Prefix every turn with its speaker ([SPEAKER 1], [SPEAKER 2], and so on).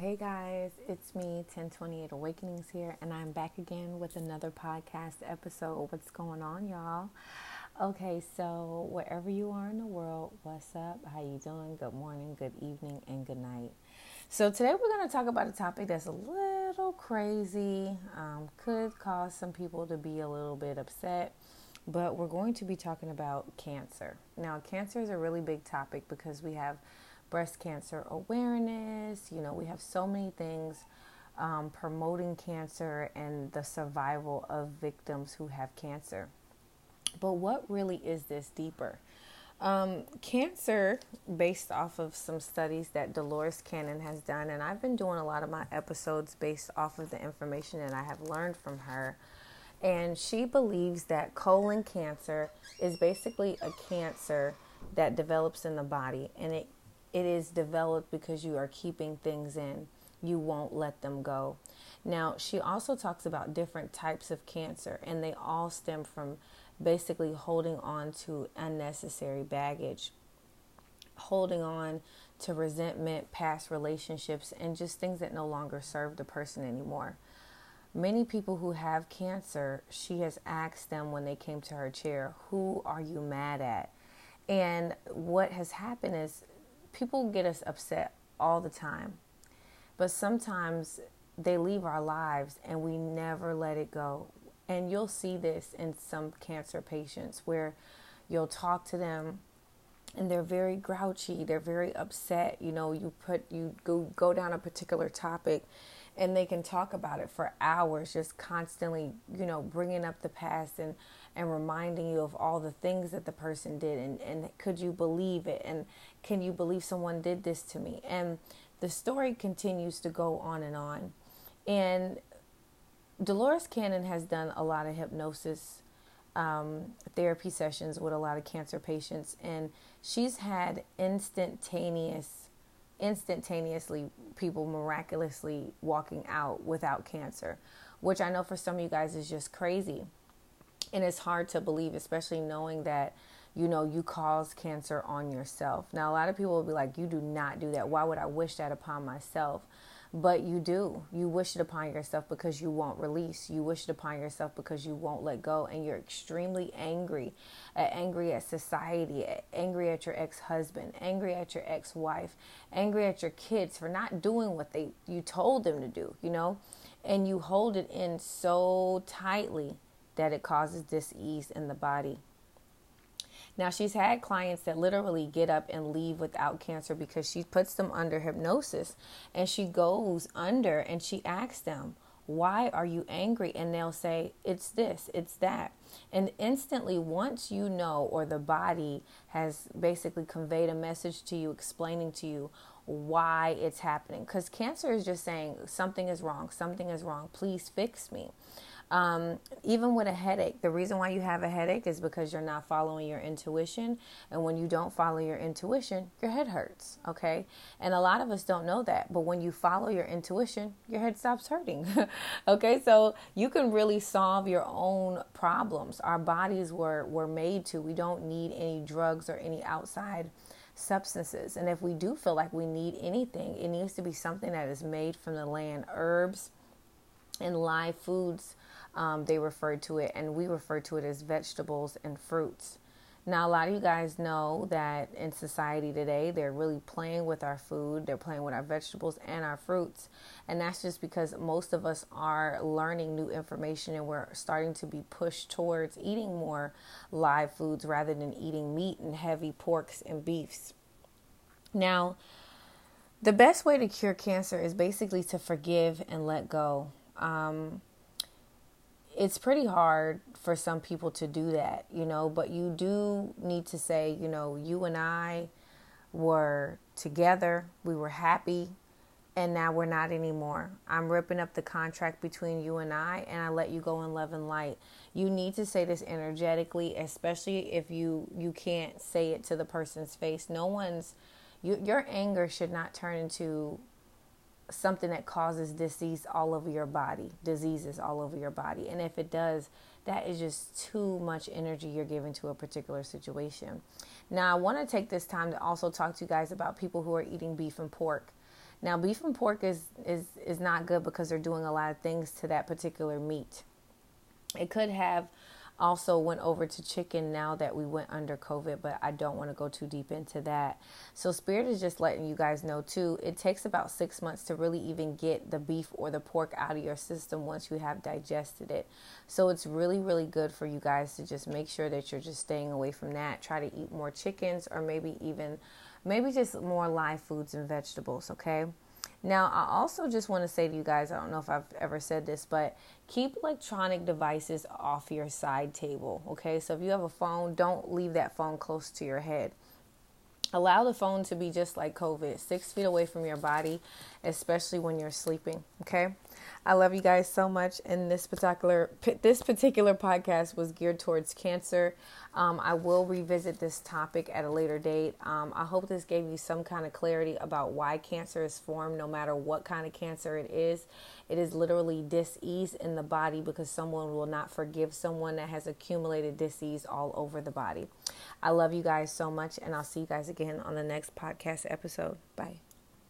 [SPEAKER 1] Hey guys, it's me, 1028 Awakenings here, and I'm back again with another podcast episode. What's going on, y'all? Okay, so wherever you are in the world, what's up? How you doing? Good morning, good evening, and good night. So today we're going to talk about a topic that's a little crazy, um, could cause some people to be a little bit upset, but we're going to be talking about cancer. Now, cancer is a really big topic because we have breast cancer awareness. You know, we have so many things um, promoting cancer and the survival of victims who have cancer. But what really is this deeper? Um, cancer, based off of some studies that Dolores Cannon has done, and I've been doing a lot of my episodes based off of the information that I have learned from her. And she believes that colon cancer is basically a cancer that develops in the body and it it is developed because you are keeping things in. You won't let them go. Now, she also talks about different types of cancer, and they all stem from basically holding on to unnecessary baggage, holding on to resentment, past relationships, and just things that no longer serve the person anymore. Many people who have cancer, she has asked them when they came to her chair, Who are you mad at? And what has happened is people get us upset all the time, but sometimes they leave our lives and we never let it go. And you'll see this in some cancer patients where you'll talk to them and they're very grouchy, they're very upset. You know, you put you go go down a particular topic and they can talk about it for hours just constantly, you know, bringing up the past and and reminding you of all the things that the person did and, and could you believe it and can you believe someone did this to me and the story continues to go on and on and dolores cannon has done a lot of hypnosis um, therapy sessions with a lot of cancer patients and she's had instantaneous instantaneously people miraculously walking out without cancer which i know for some of you guys is just crazy and it's hard to believe, especially knowing that, you know, you cause cancer on yourself. Now, a lot of people will be like, you do not do that. Why would I wish that upon myself? But you do. You wish it upon yourself because you won't release. You wish it upon yourself because you won't let go. And you're extremely angry, uh, angry at society, angry at your ex husband, angry at your ex wife, angry at your kids for not doing what they you told them to do, you know? And you hold it in so tightly that it causes disease in the body. Now, she's had clients that literally get up and leave without cancer because she puts them under hypnosis and she goes under and she asks them, Why are you angry? And they'll say, It's this, it's that. And instantly, once you know, or the body has basically conveyed a message to you, explaining to you why it's happening, because cancer is just saying, Something is wrong, something is wrong, please fix me. Um, even with a headache, the reason why you have a headache is because you're not following your intuition. And when you don't follow your intuition, your head hurts. Okay. And a lot of us don't know that. But when you follow your intuition, your head stops hurting. okay. So you can really solve your own problems. Our bodies were, were made to. We don't need any drugs or any outside substances. And if we do feel like we need anything, it needs to be something that is made from the land, herbs and live foods um, they refer to it, and we refer to it as vegetables and fruits. Now, a lot of you guys know that in society today, they're really playing with our food, they're playing with our vegetables and our fruits. And that's just because most of us are learning new information and we're starting to be pushed towards eating more live foods rather than eating meat and heavy porks and beefs. Now, the best way to cure cancer is basically to forgive and let go. Um, it's pretty hard for some people to do that, you know, but you do need to say, you know, you and I were together, we were happy, and now we're not anymore. I'm ripping up the contract between you and I, and I let you go in love and light. You need to say this energetically, especially if you you can't say it to the person's face. No one's you, your anger should not turn into something that causes disease all over your body, diseases all over your body. And if it does, that is just too much energy you're giving to a particular situation. Now, I want to take this time to also talk to you guys about people who are eating beef and pork. Now, beef and pork is is is not good because they're doing a lot of things to that particular meat. It could have also went over to chicken now that we went under COVID, but I don't want to go too deep into that. So, Spirit is just letting you guys know too, it takes about six months to really even get the beef or the pork out of your system once you have digested it. So, it's really, really good for you guys to just make sure that you're just staying away from that. Try to eat more chickens or maybe even, maybe just more live foods and vegetables, okay? Now, I also just want to say to you guys, I don't know if I've ever said this, but keep electronic devices off your side table, okay? So if you have a phone, don't leave that phone close to your head. Allow the phone to be just like COVID, six feet away from your body, especially when you're sleeping, okay? I love you guys so much. And this particular this particular podcast was geared towards cancer. Um, I will revisit this topic at a later date. Um, I hope this gave you some kind of clarity about why cancer is formed, no matter what kind of cancer it is. It is literally disease in the body because someone will not forgive someone that has accumulated disease all over the body. I love you guys so much, and I'll see you guys again on the next podcast episode. Bye.